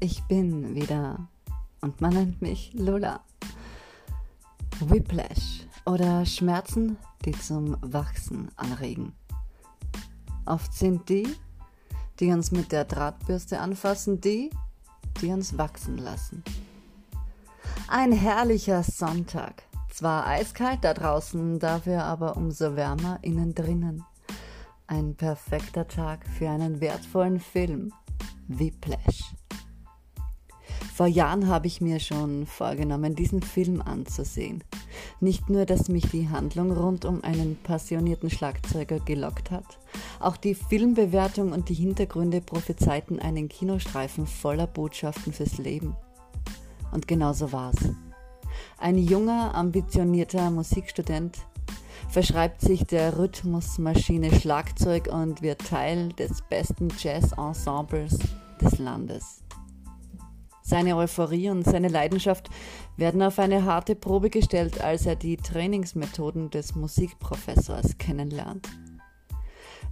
ich bin wieder und man nennt mich Lola. Whiplash oder Schmerzen, die zum Wachsen anregen. Oft sind die, die uns mit der Drahtbürste anfassen, die, die uns wachsen lassen. Ein herrlicher Sonntag. Zwar eiskalt da draußen, dafür aber umso wärmer innen drinnen. Ein perfekter Tag für einen wertvollen Film. Whiplash. Vor Jahren habe ich mir schon vorgenommen, diesen Film anzusehen. Nicht nur, dass mich die Handlung rund um einen passionierten Schlagzeuger gelockt hat, auch die Filmbewertung und die Hintergründe prophezeiten einen Kinostreifen voller Botschaften fürs Leben. Und genau so war's. Ein junger, ambitionierter Musikstudent verschreibt sich der Rhythmusmaschine Schlagzeug und wird Teil des besten Jazz-Ensembles des Landes. Seine Euphorie und seine Leidenschaft werden auf eine harte Probe gestellt, als er die Trainingsmethoden des Musikprofessors kennenlernt.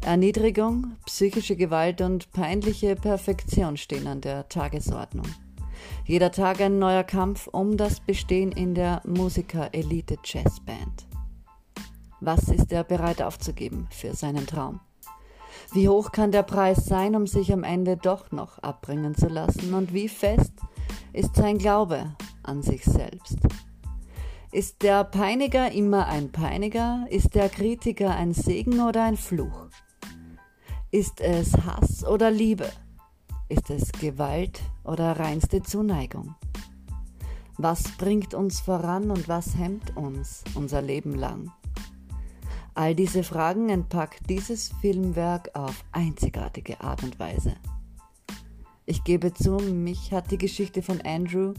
Erniedrigung, psychische Gewalt und peinliche Perfektion stehen an der Tagesordnung. Jeder Tag ein neuer Kampf um das Bestehen in der Musiker-Elite Jazzband. Was ist er bereit aufzugeben für seinen Traum? Wie hoch kann der Preis sein, um sich am Ende doch noch abbringen zu lassen? Und wie fest ist sein Glaube an sich selbst? Ist der Peiniger immer ein Peiniger? Ist der Kritiker ein Segen oder ein Fluch? Ist es Hass oder Liebe? Ist es Gewalt oder reinste Zuneigung? Was bringt uns voran und was hemmt uns unser Leben lang? All diese Fragen entpackt dieses Filmwerk auf einzigartige Art und Weise. Ich gebe zu, mich hat die Geschichte von Andrew,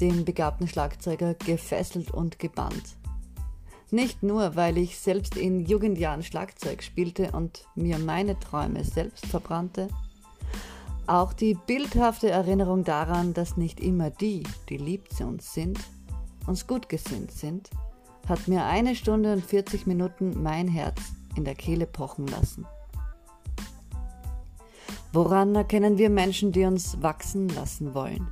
dem begabten Schlagzeuger, gefesselt und gebannt. Nicht nur, weil ich selbst in Jugendjahren Schlagzeug spielte und mir meine Träume selbst verbrannte, auch die bildhafte Erinnerung daran, dass nicht immer die, die lieb zu uns sind, uns gut gesinnt sind, hat mir eine Stunde und 40 Minuten mein Herz in der Kehle pochen lassen. Woran erkennen wir Menschen, die uns wachsen lassen wollen?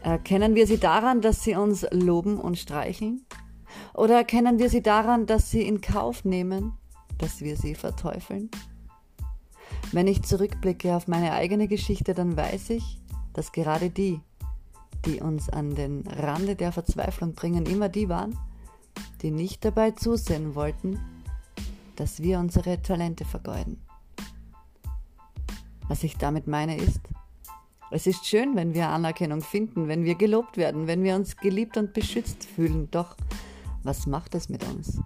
Erkennen wir sie daran, dass sie uns loben und streicheln? Oder erkennen wir sie daran, dass sie in Kauf nehmen, dass wir sie verteufeln? Wenn ich zurückblicke auf meine eigene Geschichte, dann weiß ich, dass gerade die, die uns an den Rande der Verzweiflung bringen, immer die waren, die nicht dabei zusehen wollten, dass wir unsere Talente vergeuden. Was ich damit meine ist, es ist schön, wenn wir Anerkennung finden, wenn wir gelobt werden, wenn wir uns geliebt und beschützt fühlen, doch was macht es mit uns?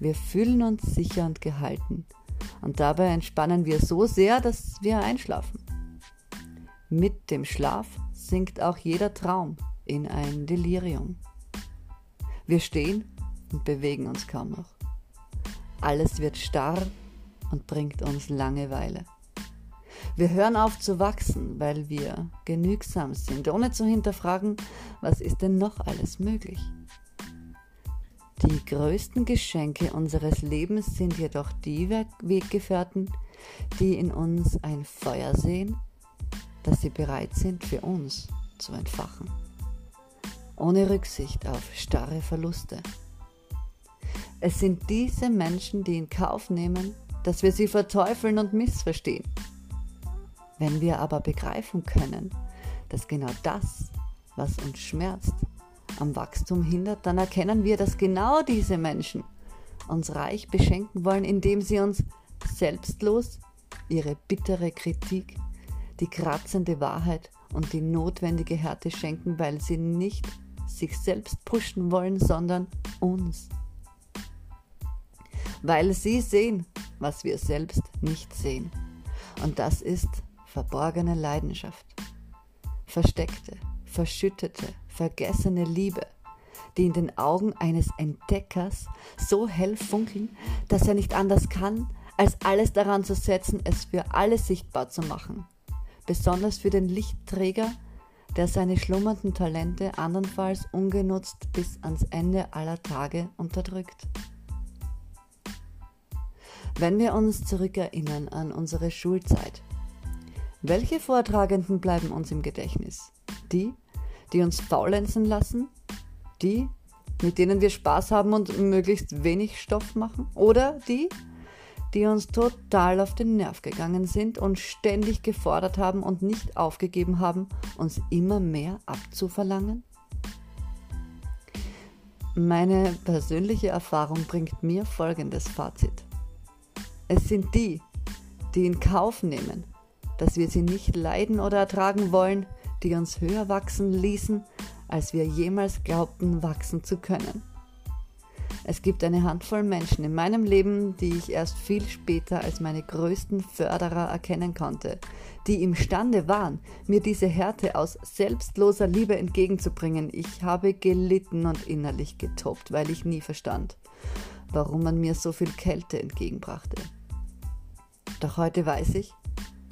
Wir fühlen uns sicher und gehalten und dabei entspannen wir so sehr, dass wir einschlafen. Mit dem Schlaf sinkt auch jeder Traum in ein Delirium. Wir stehen und bewegen uns kaum noch. Alles wird starr und bringt uns Langeweile. Wir hören auf zu wachsen, weil wir genügsam sind, ohne zu hinterfragen, was ist denn noch alles möglich. Die größten Geschenke unseres Lebens sind jedoch die Weggefährten, die in uns ein Feuer sehen, das sie bereit sind für uns zu entfachen ohne Rücksicht auf starre Verluste. Es sind diese Menschen, die in Kauf nehmen, dass wir sie verteufeln und missverstehen. Wenn wir aber begreifen können, dass genau das, was uns schmerzt, am Wachstum hindert, dann erkennen wir, dass genau diese Menschen uns reich beschenken wollen, indem sie uns selbstlos ihre bittere Kritik, die kratzende Wahrheit und die notwendige Härte schenken, weil sie nicht sich selbst pushen wollen, sondern uns. Weil sie sehen, was wir selbst nicht sehen. Und das ist verborgene Leidenschaft. Versteckte, verschüttete, vergessene Liebe, die in den Augen eines Entdeckers so hell funkeln, dass er nicht anders kann, als alles daran zu setzen, es für alle sichtbar zu machen. Besonders für den Lichtträger, der seine schlummernden Talente andernfalls ungenutzt bis ans Ende aller Tage unterdrückt. Wenn wir uns zurückerinnern an unsere Schulzeit, Welche Vortragenden bleiben uns im Gedächtnis? Die, die uns faulenzen lassen? Die, mit denen wir Spaß haben und möglichst wenig Stoff machen? Oder die, die uns total auf den Nerv gegangen sind und ständig gefordert haben und nicht aufgegeben haben, uns immer mehr abzuverlangen? Meine persönliche Erfahrung bringt mir folgendes Fazit. Es sind die, die in Kauf nehmen, dass wir sie nicht leiden oder ertragen wollen, die uns höher wachsen ließen, als wir jemals glaubten wachsen zu können. Es gibt eine Handvoll Menschen in meinem Leben, die ich erst viel später als meine größten Förderer erkennen konnte, die imstande waren, mir diese Härte aus selbstloser Liebe entgegenzubringen. Ich habe gelitten und innerlich getobt, weil ich nie verstand, warum man mir so viel Kälte entgegenbrachte. Doch heute weiß ich,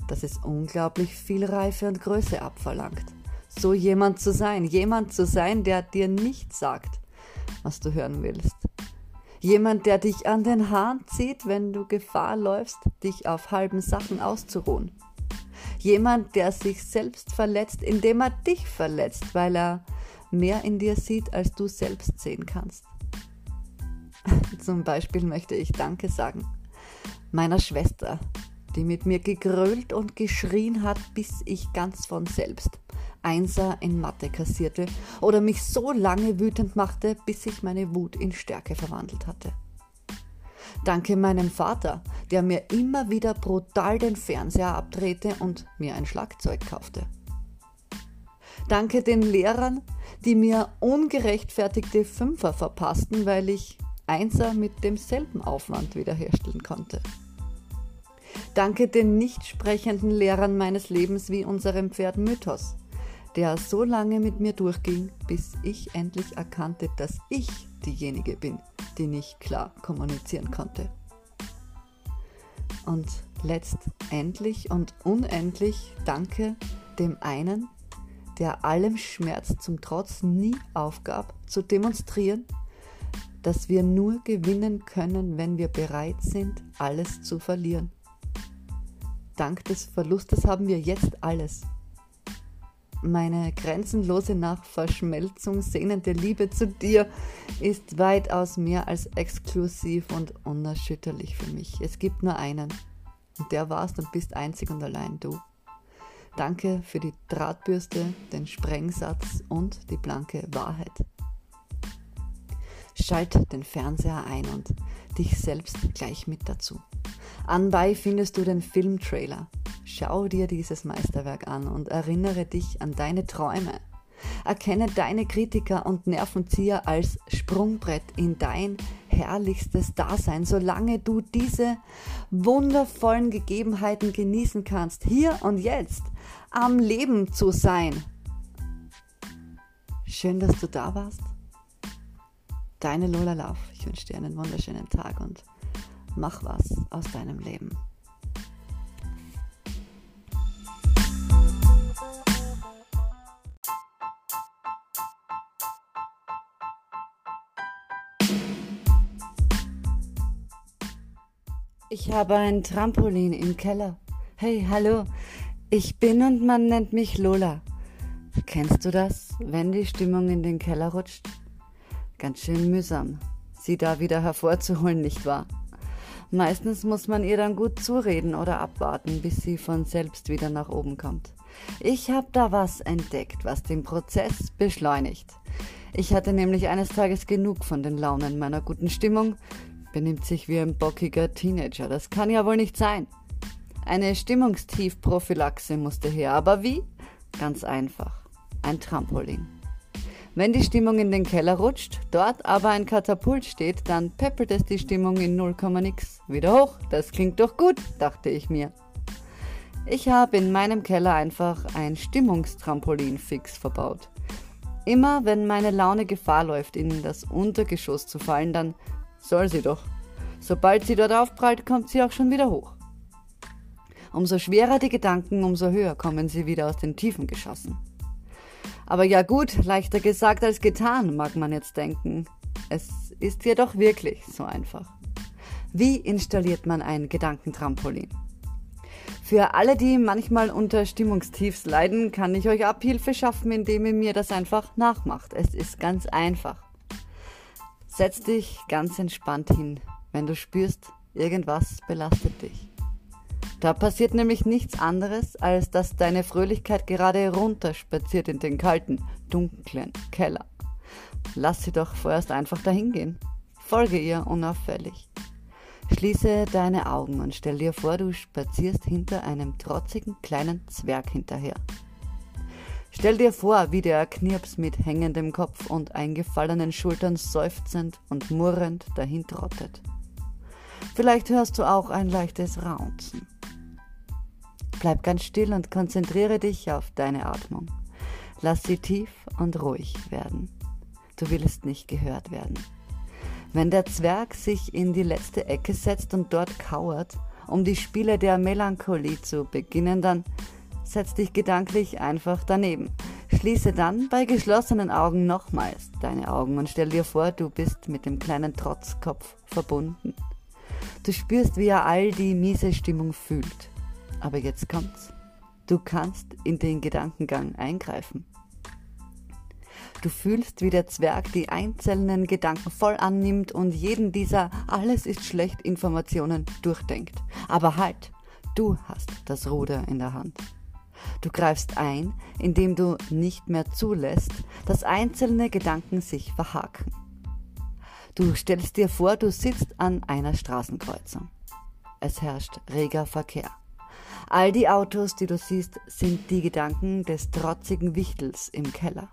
dass es unglaublich viel Reife und Größe abverlangt. So jemand zu sein, jemand zu sein, der dir nicht sagt, was du hören willst, Jemand, der dich an den Haaren zieht, wenn du Gefahr läufst, dich auf halben Sachen auszuruhen. Jemand, der sich selbst verletzt, indem er dich verletzt, weil er mehr in dir sieht, als du selbst sehen kannst. Zum Beispiel möchte ich Danke sagen meiner Schwester, die mit mir gegrölt und geschrien hat, bis ich ganz von selbst Einser in Mathe kassierte oder mich so lange wütend machte, bis sich meine Wut in Stärke verwandelt hatte. Danke meinem Vater, der mir immer wieder brutal den Fernseher abdrehte und mir ein Schlagzeug kaufte. Danke den Lehrern, die mir ungerechtfertigte Fünfer verpassten, weil ich Einser mit demselben Aufwand wiederherstellen konnte. Danke den nicht sprechenden Lehrern meines Lebens wie unserem Pferd Mythos, der so lange mit mir durchging, bis ich endlich erkannte, dass ich diejenige bin, die nicht klar kommunizieren konnte. Und letztendlich und unendlich danke dem einen, der allem Schmerz zum Trotz nie aufgab, zu demonstrieren, dass wir nur gewinnen können, wenn wir bereit sind, alles zu verlieren. Dank des Verlustes haben wir jetzt alles, meine grenzenlose nach Verschmelzung sehnende Liebe zu dir ist weitaus mehr als exklusiv und unerschütterlich für mich. Es gibt nur einen. Und der warst und bist einzig und allein du. Danke für die Drahtbürste, den Sprengsatz und die blanke Wahrheit. Schalt den Fernseher ein und dich selbst gleich mit dazu. Anbei findest du den Filmtrailer. Schau dir dieses Meisterwerk an und erinnere dich an deine Träume. Erkenne deine Kritiker und Nervenzieher als Sprungbrett in dein herrlichstes Dasein, solange du diese wundervollen Gegebenheiten genießen kannst, hier und jetzt am Leben zu sein. Schön, dass du da warst. Deine Lola Lauf. Ich wünsche dir einen wunderschönen Tag und mach was aus deinem Leben. Ich habe ein Trampolin im Keller. Hey, hallo. Ich bin und man nennt mich Lola. Kennst du das, wenn die Stimmung in den Keller rutscht? Ganz schön mühsam, sie da wieder hervorzuholen, nicht wahr? Meistens muss man ihr dann gut zureden oder abwarten, bis sie von selbst wieder nach oben kommt. Ich habe da was entdeckt, was den Prozess beschleunigt. Ich hatte nämlich eines Tages genug von den Launen meiner guten Stimmung, benimmt sich wie ein bockiger Teenager. Das kann ja wohl nicht sein. Eine Stimmungstiefprophylaxe musste her. Aber wie? Ganz einfach. Ein Trampolin. Wenn die Stimmung in den Keller rutscht, dort aber ein Katapult steht, dann peppelt es die Stimmung in 0, nix wieder hoch. Das klingt doch gut, dachte ich mir. Ich habe in meinem Keller einfach ein Stimmungstrampolin fix verbaut. Immer wenn meine Laune Gefahr läuft, in das Untergeschoss zu fallen, dann soll sie doch. Sobald sie dort aufprallt, kommt sie auch schon wieder hoch. Umso schwerer die Gedanken, umso höher kommen sie wieder aus den Tiefen geschossen. Aber ja gut, leichter gesagt als getan, mag man jetzt denken. Es ist jedoch wirklich so einfach. Wie installiert man ein Gedankentrampolin? Für alle, die manchmal unter Stimmungstiefs leiden, kann ich euch Abhilfe schaffen, indem ihr mir das einfach nachmacht. Es ist ganz einfach. Setz dich ganz entspannt hin, wenn du spürst, irgendwas belastet dich. Da passiert nämlich nichts anderes, als dass deine Fröhlichkeit gerade runterspaziert in den kalten, dunklen Keller. Lass sie doch vorerst einfach dahingehen. Folge ihr unauffällig. Schließe deine Augen und stell dir vor, du spazierst hinter einem trotzigen kleinen Zwerg hinterher. Stell dir vor, wie der Knirps mit hängendem Kopf und eingefallenen Schultern seufzend und murrend dahin trottet. Vielleicht hörst du auch ein leichtes Raunzen. Bleib ganz still und konzentriere dich auf deine Atmung. Lass sie tief und ruhig werden. Du willst nicht gehört werden. Wenn der Zwerg sich in die letzte Ecke setzt und dort kauert, um die Spiele der Melancholie zu beginnen, dann setz dich gedanklich einfach daneben. Schließe dann bei geschlossenen Augen nochmals deine Augen und stell dir vor, du bist mit dem kleinen Trotzkopf verbunden. Du spürst, wie er all die miese Stimmung fühlt. Aber jetzt kommt's. Du kannst in den Gedankengang eingreifen. Du fühlst, wie der Zwerg die einzelnen Gedanken voll annimmt und jeden dieser alles ist schlecht Informationen durchdenkt. Aber halt, du hast das Ruder in der Hand. Du greifst ein, indem du nicht mehr zulässt, dass einzelne Gedanken sich verhaken. Du stellst dir vor, du sitzt an einer Straßenkreuzung. Es herrscht reger Verkehr. All die Autos, die du siehst, sind die Gedanken des trotzigen Wichtels im Keller.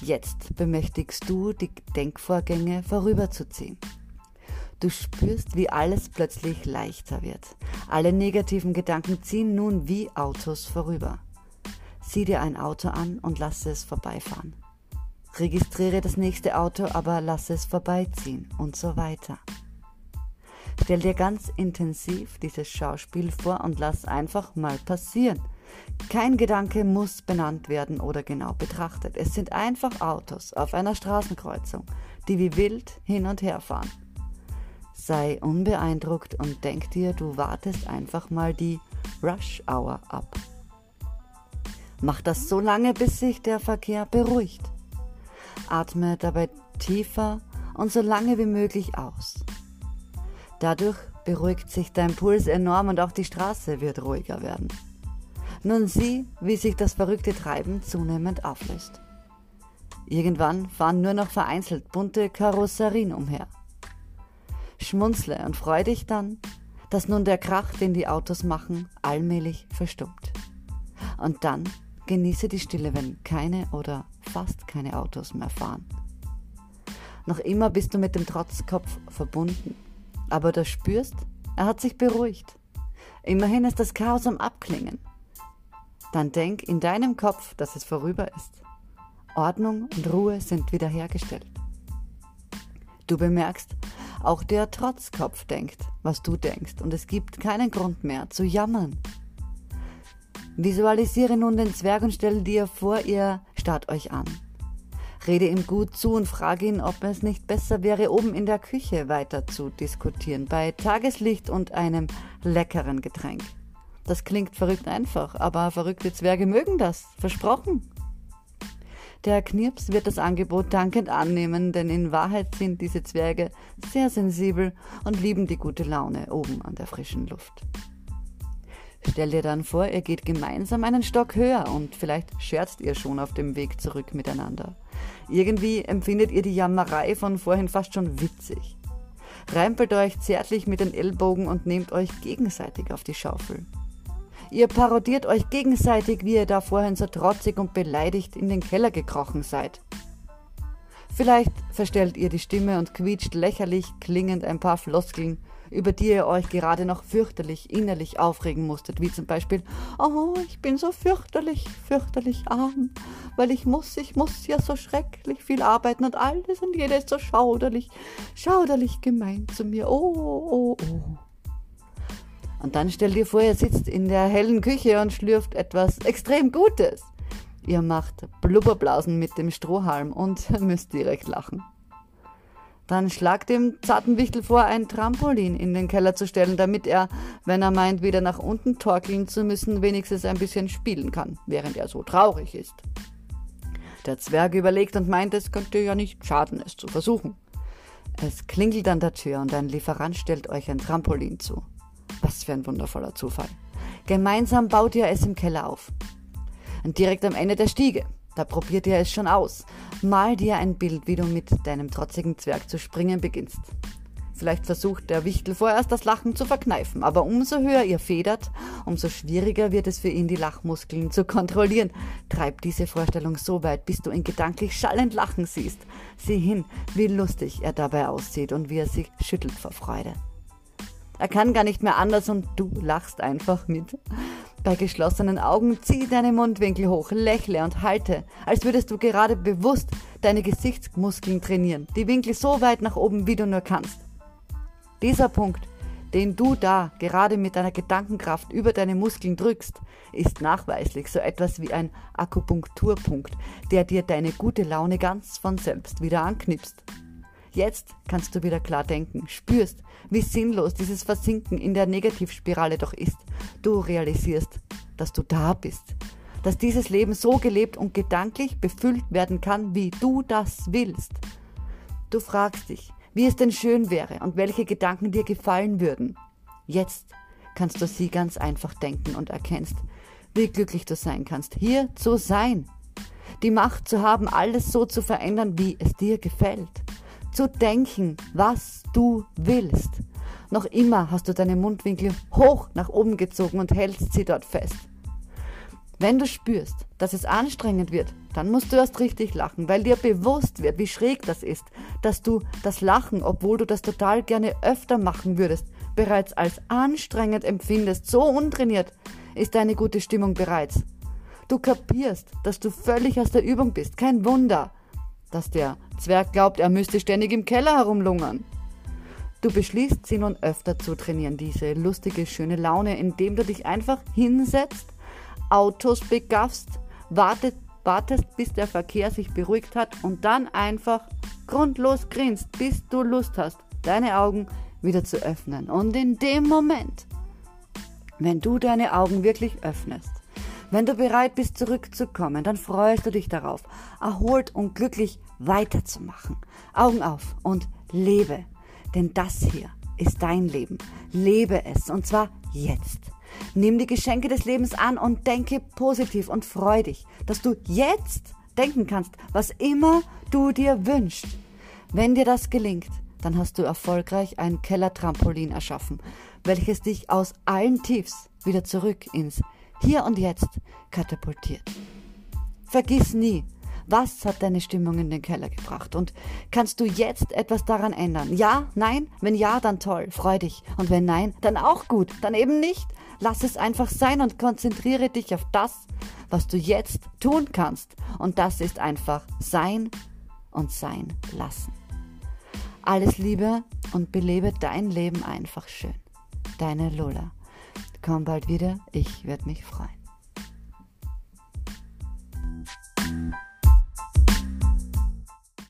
Jetzt bemächtigst du die Denkvorgänge vorüberzuziehen. Du spürst, wie alles plötzlich leichter wird. Alle negativen Gedanken ziehen nun wie Autos vorüber. Sieh dir ein Auto an und lasse es vorbeifahren. Registriere das nächste Auto, aber lasse es vorbeiziehen und so weiter. Stell dir ganz intensiv dieses Schauspiel vor und lass einfach mal passieren. Kein Gedanke muss benannt werden oder genau betrachtet. Es sind einfach Autos auf einer Straßenkreuzung, die wie wild hin und her fahren. Sei unbeeindruckt und denk dir, du wartest einfach mal die Rush Hour ab. Mach das so lange, bis sich der Verkehr beruhigt. Atme dabei tiefer und so lange wie möglich aus. Dadurch beruhigt sich dein Puls enorm und auch die Straße wird ruhiger werden. Nun sieh, wie sich das verrückte Treiben zunehmend auflöst. Irgendwann fahren nur noch vereinzelt bunte Karosserien umher. Schmunzle und freu dich dann, dass nun der Krach, den die Autos machen, allmählich verstummt. Und dann genieße die Stille, wenn keine oder fast keine Autos mehr fahren. Noch immer bist du mit dem Trotzkopf verbunden, aber du spürst, er hat sich beruhigt. Immerhin ist das Chaos am Abklingen dann denk in deinem Kopf, dass es vorüber ist. Ordnung und Ruhe sind wiederhergestellt. Du bemerkst, auch der Trotzkopf denkt, was du denkst, und es gibt keinen Grund mehr zu jammern. Visualisiere nun den Zwerg und stelle dir vor, ihr starrt euch an. Rede ihm gut zu und frage ihn, ob es nicht besser wäre, oben in der Küche weiter zu diskutieren, bei Tageslicht und einem leckeren Getränk. Das klingt verrückt einfach, aber verrückte Zwerge mögen das. Versprochen. Der Knirps wird das Angebot dankend annehmen, denn in Wahrheit sind diese Zwerge sehr sensibel und lieben die gute Laune oben an der frischen Luft. Stell dir dann vor, ihr geht gemeinsam einen Stock höher und vielleicht scherzt ihr schon auf dem Weg zurück miteinander. Irgendwie empfindet ihr die Jammerei von vorhin fast schon witzig. Rempelt euch zärtlich mit den Ellbogen und nehmt euch gegenseitig auf die Schaufel. Ihr parodiert euch gegenseitig, wie ihr da vorhin so trotzig und beleidigt in den Keller gekrochen seid. Vielleicht verstellt ihr die Stimme und quietscht lächerlich klingend ein paar Floskeln, über die ihr euch gerade noch fürchterlich innerlich aufregen musstet, wie zum Beispiel, oh, ich bin so fürchterlich, fürchterlich arm, weil ich muss, ich muss ja so schrecklich viel arbeiten und alles und jeder ist so schauderlich, schauderlich gemein zu mir, oh, oh, oh. Und dann stell dir vor, ihr sitzt in der hellen Küche und schlürft etwas extrem Gutes. Ihr macht Blubberblasen mit dem Strohhalm und müsst direkt lachen. Dann schlag dem zarten Wichtel vor, ein Trampolin in den Keller zu stellen, damit er, wenn er meint, wieder nach unten torkeln zu müssen, wenigstens ein bisschen spielen kann, während er so traurig ist. Der Zwerg überlegt und meint, es könnte ja nicht schaden, es zu versuchen. Es klingelt an der Tür und ein Lieferant stellt euch ein Trampolin zu. Was für ein wundervoller Zufall. Gemeinsam baut ihr es im Keller auf. Und direkt am Ende der Stiege da probiert ihr es schon aus. Mal dir ein Bild, wie du mit deinem trotzigen Zwerg zu springen beginnst. Vielleicht versucht der Wichtel vorerst das Lachen zu verkneifen, aber umso höher ihr federt, umso schwieriger wird es für ihn, die Lachmuskeln zu kontrollieren. Treib diese Vorstellung so weit, bis du ihn gedanklich schallend lachen siehst. Sieh hin, wie lustig er dabei aussieht und wie er sich schüttelt vor Freude. Er kann gar nicht mehr anders und du lachst einfach mit. Bei geschlossenen Augen zieh deine Mundwinkel hoch, lächle und halte, als würdest du gerade bewusst deine Gesichtsmuskeln trainieren, die Winkel so weit nach oben, wie du nur kannst. Dieser Punkt, den du da gerade mit deiner Gedankenkraft über deine Muskeln drückst, ist nachweislich so etwas wie ein Akupunkturpunkt, der dir deine gute Laune ganz von selbst wieder anknipst. Jetzt kannst du wieder klar denken, spürst, wie sinnlos dieses Versinken in der Negativspirale doch ist. Du realisierst, dass du da bist, dass dieses Leben so gelebt und gedanklich befüllt werden kann, wie du das willst. Du fragst dich, wie es denn schön wäre und welche Gedanken dir gefallen würden. Jetzt kannst du sie ganz einfach denken und erkennst, wie glücklich du sein kannst, hier zu sein. Die Macht zu haben, alles so zu verändern, wie es dir gefällt zu denken, was du willst. Noch immer hast du deine Mundwinkel hoch nach oben gezogen und hältst sie dort fest. Wenn du spürst, dass es anstrengend wird, dann musst du erst richtig lachen, weil dir bewusst wird, wie schräg das ist, dass du das Lachen, obwohl du das total gerne öfter machen würdest, bereits als anstrengend empfindest. So untrainiert ist deine gute Stimmung bereits. Du kapierst, dass du völlig aus der Übung bist. Kein Wunder, dass der Zwerg glaubt, er müsste ständig im Keller herumlungern. Du beschließt, sie nun öfter zu trainieren, diese lustige, schöne Laune, indem du dich einfach hinsetzt, Autos begaffst, wartet, wartest, bis der Verkehr sich beruhigt hat und dann einfach grundlos grinst, bis du Lust hast, deine Augen wieder zu öffnen. Und in dem Moment, wenn du deine Augen wirklich öffnest, wenn du bereit bist, zurückzukommen, dann freust du dich darauf, erholt und glücklich weiterzumachen. Augen auf und lebe. Denn das hier ist dein Leben. Lebe es und zwar jetzt. Nimm die Geschenke des Lebens an und denke positiv und freu dich, dass du jetzt denken kannst, was immer du dir wünschst. Wenn dir das gelingt, dann hast du erfolgreich ein Kellertrampolin erschaffen, welches dich aus allen Tiefs wieder zurück ins hier und jetzt katapultiert. Vergiss nie, was hat deine Stimmung in den Keller gebracht? Und kannst du jetzt etwas daran ändern? Ja? Nein? Wenn ja, dann toll, freu dich. Und wenn nein, dann auch gut, dann eben nicht. Lass es einfach sein und konzentriere dich auf das, was du jetzt tun kannst. Und das ist einfach sein und sein lassen. Alles Liebe und belebe dein Leben einfach schön. Deine Lola. Komm bald wieder, ich werde mich freuen.